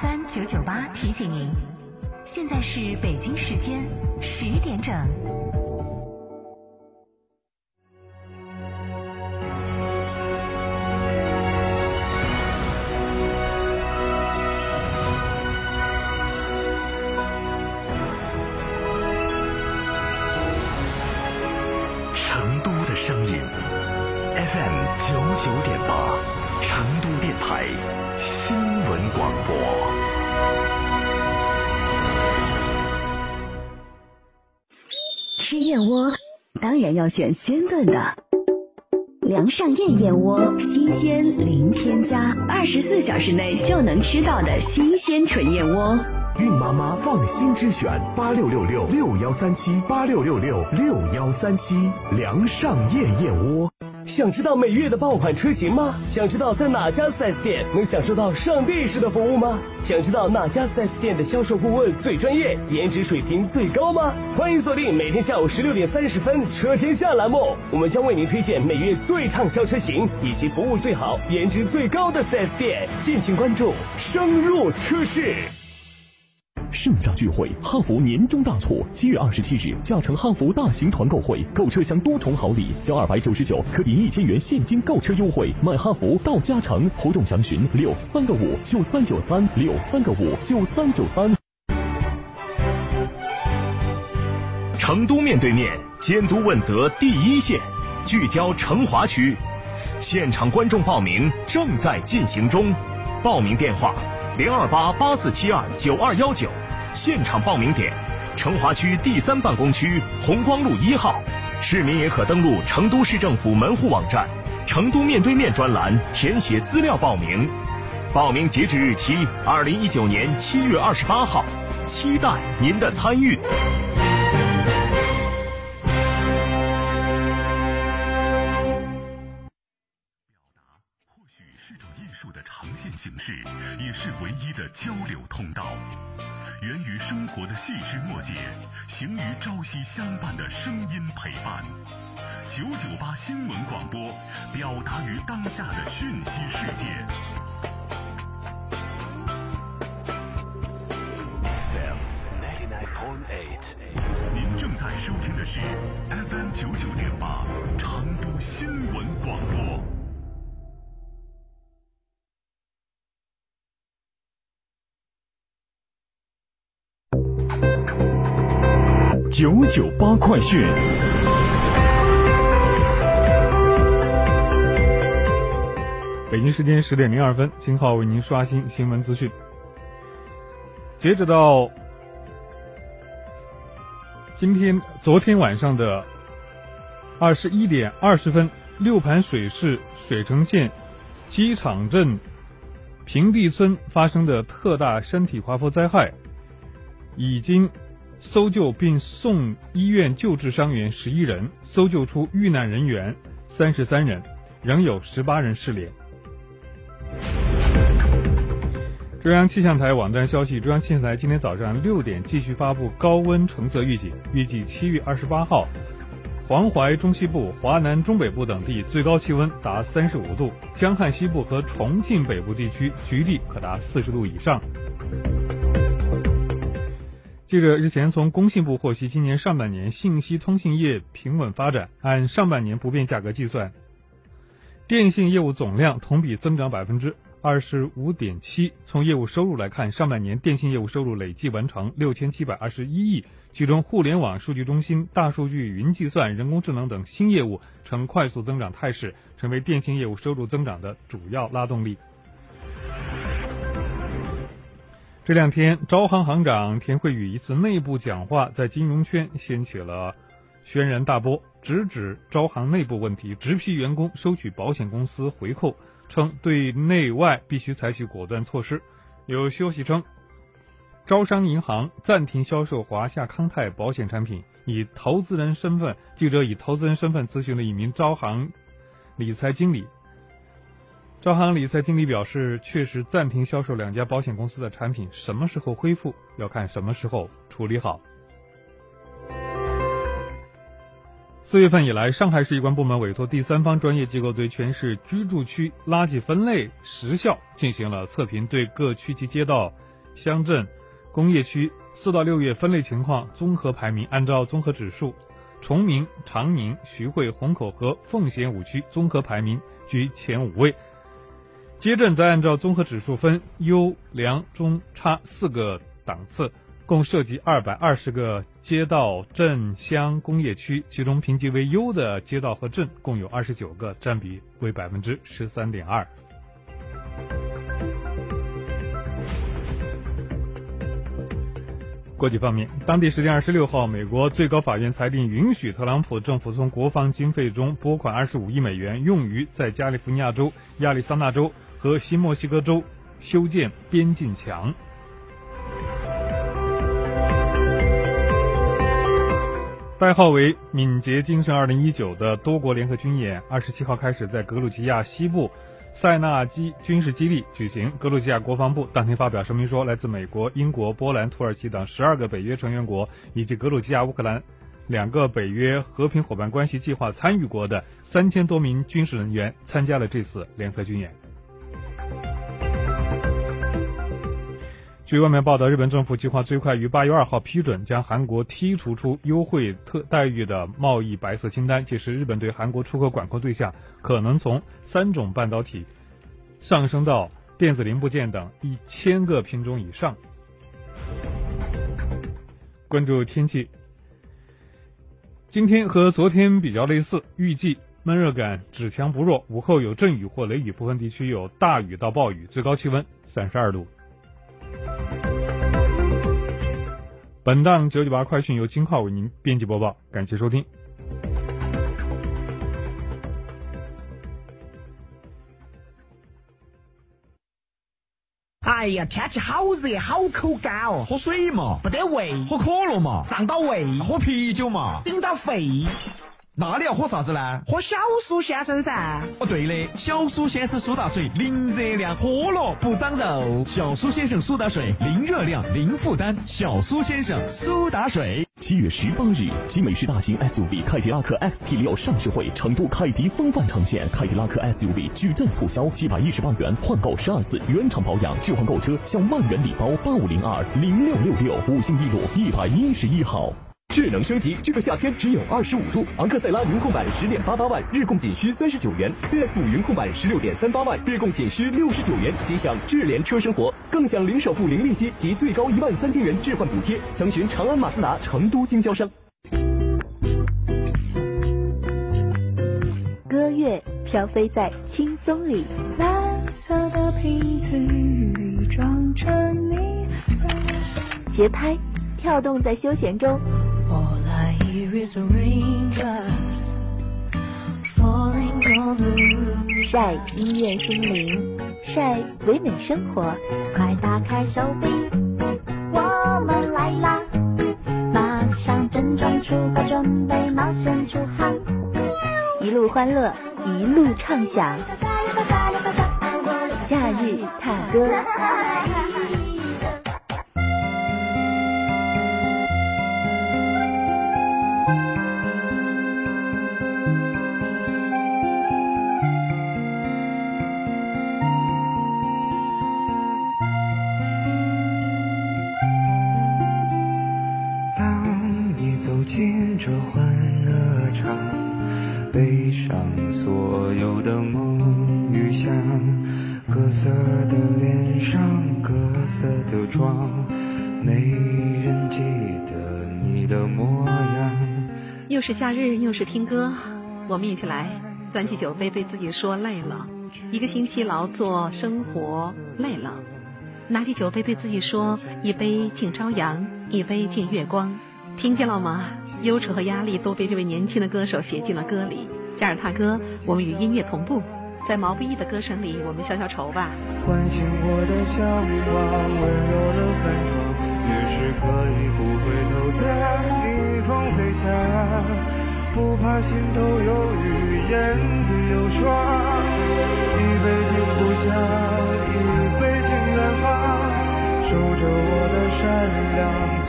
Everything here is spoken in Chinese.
三九九八提醒您，现在是北京时间十点整。燕窝当然要选鲜炖的，梁上燕燕窝，新鲜零添加，二十四小时内就能吃到的新鲜纯燕窝。孕妈妈放心之选，八六六六六幺三七，八六六六六幺三七，梁上燕燕窝。想知道每月的爆款车型吗？想知道在哪家 4S 店能享受到上帝式的服务吗？想知道哪家 4S 店的销售顾问最专业，颜值水平最高吗？欢迎锁定每天下午十六点三十分《车天下》栏目，我们将为您推荐每月最畅销车型以及服务最好、颜值最高的 4S 店，敬请关注，深入车市。盛夏聚会，哈弗年终大促，七月二十七日，驾乘哈弗大型团购会，购车享多重好礼，交二百九十九可抵一千元现金购车优惠，买哈弗到嘉诚，活动详询六三个五九三九三六三个五九三九三。成都面对面监督问责第一线，聚焦成华区，现场观众报名正在进行中，报名电话零二八八四七二九二幺九。现场报名点：成华区第三办公区红光路一号。市民也可登录成都市政府门户网站“成都面对面”专栏填写资料报名。报名截止日期：二零一九年七月二十八号。期待您的参与。表达或许是种艺术的呈现形式，也是唯一的交流通道。源于生活的细枝末节，行于朝夕相伴的声音陪伴。九九八新闻广播，表达于当下的讯息世界。您正在收听的是 FM 九九点八，成都新闻广播。九九八快讯，北京时间十点零二分，金浩为您刷新新闻资讯。截止到今天、昨天晚上的二十一点二十分，六盘水市水城县机场镇平地村发生的特大山体滑坡灾害，已经。搜救并送医院救治伤员十一人，搜救出遇难人员三十三人，仍有十八人失联。中央气象台网站消息，中央气象台今天早上六点继续发布高温橙色预警，预计七月二十八号，黄淮中西部、华南中北部等地最高气温达三十五度，江汉西部和重庆北部地区局地可达四十度以上。记者日前从工信部获悉，今年上半年信息通信业平稳发展，按上半年不变价格计算，电信业务总量同比增长百分之二十五点七。从业务收入来看，上半年电信业务收入累计完成六千七百二十一亿，其中互联网、数据中心、大数据、云计算、人工智能等新业务呈快速增长态势，成为电信业务收入增长的主要拉动力。这两天，招行行长田慧宇一次内部讲话在金融圈掀起了轩然大波，直指招行内部问题，直批员工收取保险公司回扣，称对内外必须采取果断措施。有消息称，招商银行暂停销售华夏康泰保险产品，以投资人身份，记者以投资人身份咨询了一名招行理财经理。招行理财经理表示，确实暂停销售两家保险公司的产品，什么时候恢复要看什么时候处理好。四月份以来，上海市有关部门委托第三方专业机构对全市居住区垃圾分类时效进行了测评，对各区级街道乡镇、工业区四到六月分类情况综合排名，按照综合指数，崇明、长宁、徐汇、虹口和奉贤五区综合排名居前五位。街镇则按照综合指数分优、良、中、差四个档次。共涉及二百二十个街道、镇、乡、工业区，其中评级为优的街道和镇共有二十九个，占比为百分之十三点二。国际方面，当地时间二十六号，美国最高法院裁定允许特朗普政府从国防经费中拨款二十五亿美元，用于在加利福尼亚州、亚利桑那州和新墨西哥州修建边境墙。代号为“敏捷精神二零一九”的多国联合军演，二十七号开始在格鲁吉亚西部塞纳基军事基地举行。格鲁吉亚国防部当天发表声明说，来自美国、英国、波兰、土耳其等十二个北约成员国，以及格鲁吉亚、乌克兰两个北约和平伙伴关系计划参与国的三千多名军事人员参加了这次联合军演。据外媒报道，日本政府计划最快于八月二号批准将韩国剔除出优惠特待遇的贸易白色清单。届时，日本对韩国出口管控对象可能从三种半导体上升到电子零部件等一千个品种以上。关注天气，今天和昨天比较类似，预计闷热感只强不弱，午后有阵雨或雷雨，部分地区有大雨到暴雨，最高气温三十二度。本档九九八快讯由金浩为您编辑播报，感谢收听。哎呀，天气好热，好口干哦，喝水嘛，不得胃，喝可乐嘛，胀到胃，喝啤酒嘛，顶到肺。那你要喝啥子呢？喝小苏先生噻。哦，对的，小苏先生苏打水，零热量，喝了不长肉。小苏先生苏打水，零热量，零负担。小苏先生苏打水。七月十八日，集美式大型 SUV 凯迪拉克 XT6 上市会，成都凯迪风范呈现，凯迪拉克 SUV 矩阵促销，七百一十八元换购十二次原厂保养，置换购车享万元礼包。八五零二零六六六，五星一路一百一十一号。智能升级，这个夏天只有二十五度。昂克赛拉云控版十点八八万，日供仅需三十九元；CX 五云控版十六点三八万，日供仅需六十九元。即享智联车生活，更享零首付、零利息及最高一万三千元置换补贴。详询长安马自达成都经销商。歌乐飘飞在轻松里，蓝色的瓶子里装着你，节拍跳动在休闲中。晒音乐心灵，晒唯美生活。快打开手臂，我们来啦！马上整装出发，准备冒险出航。一路欢乐，一路畅想。假日踏歌。背上所有的梦与想，各色的脸上，各色的妆，没人记得你的模样。又是夏日，又是听歌，我们一起来端起酒杯，对自己说累了，一个星期劳作生活累了，拿起酒杯对自己说：一杯敬朝阳，一杯敬月光。听见了吗？忧愁和压力都被这位年轻的歌手写进了歌里。加尔踏歌，我们与音乐同步，在毛不易的歌声里，我们消消愁吧。关心我的向往，温柔的寒窗，也是可以不回头的逆风飞翔，不怕心头有雨，眼底有霜。一杯敬故乡，一杯敬远方，守着我的善良。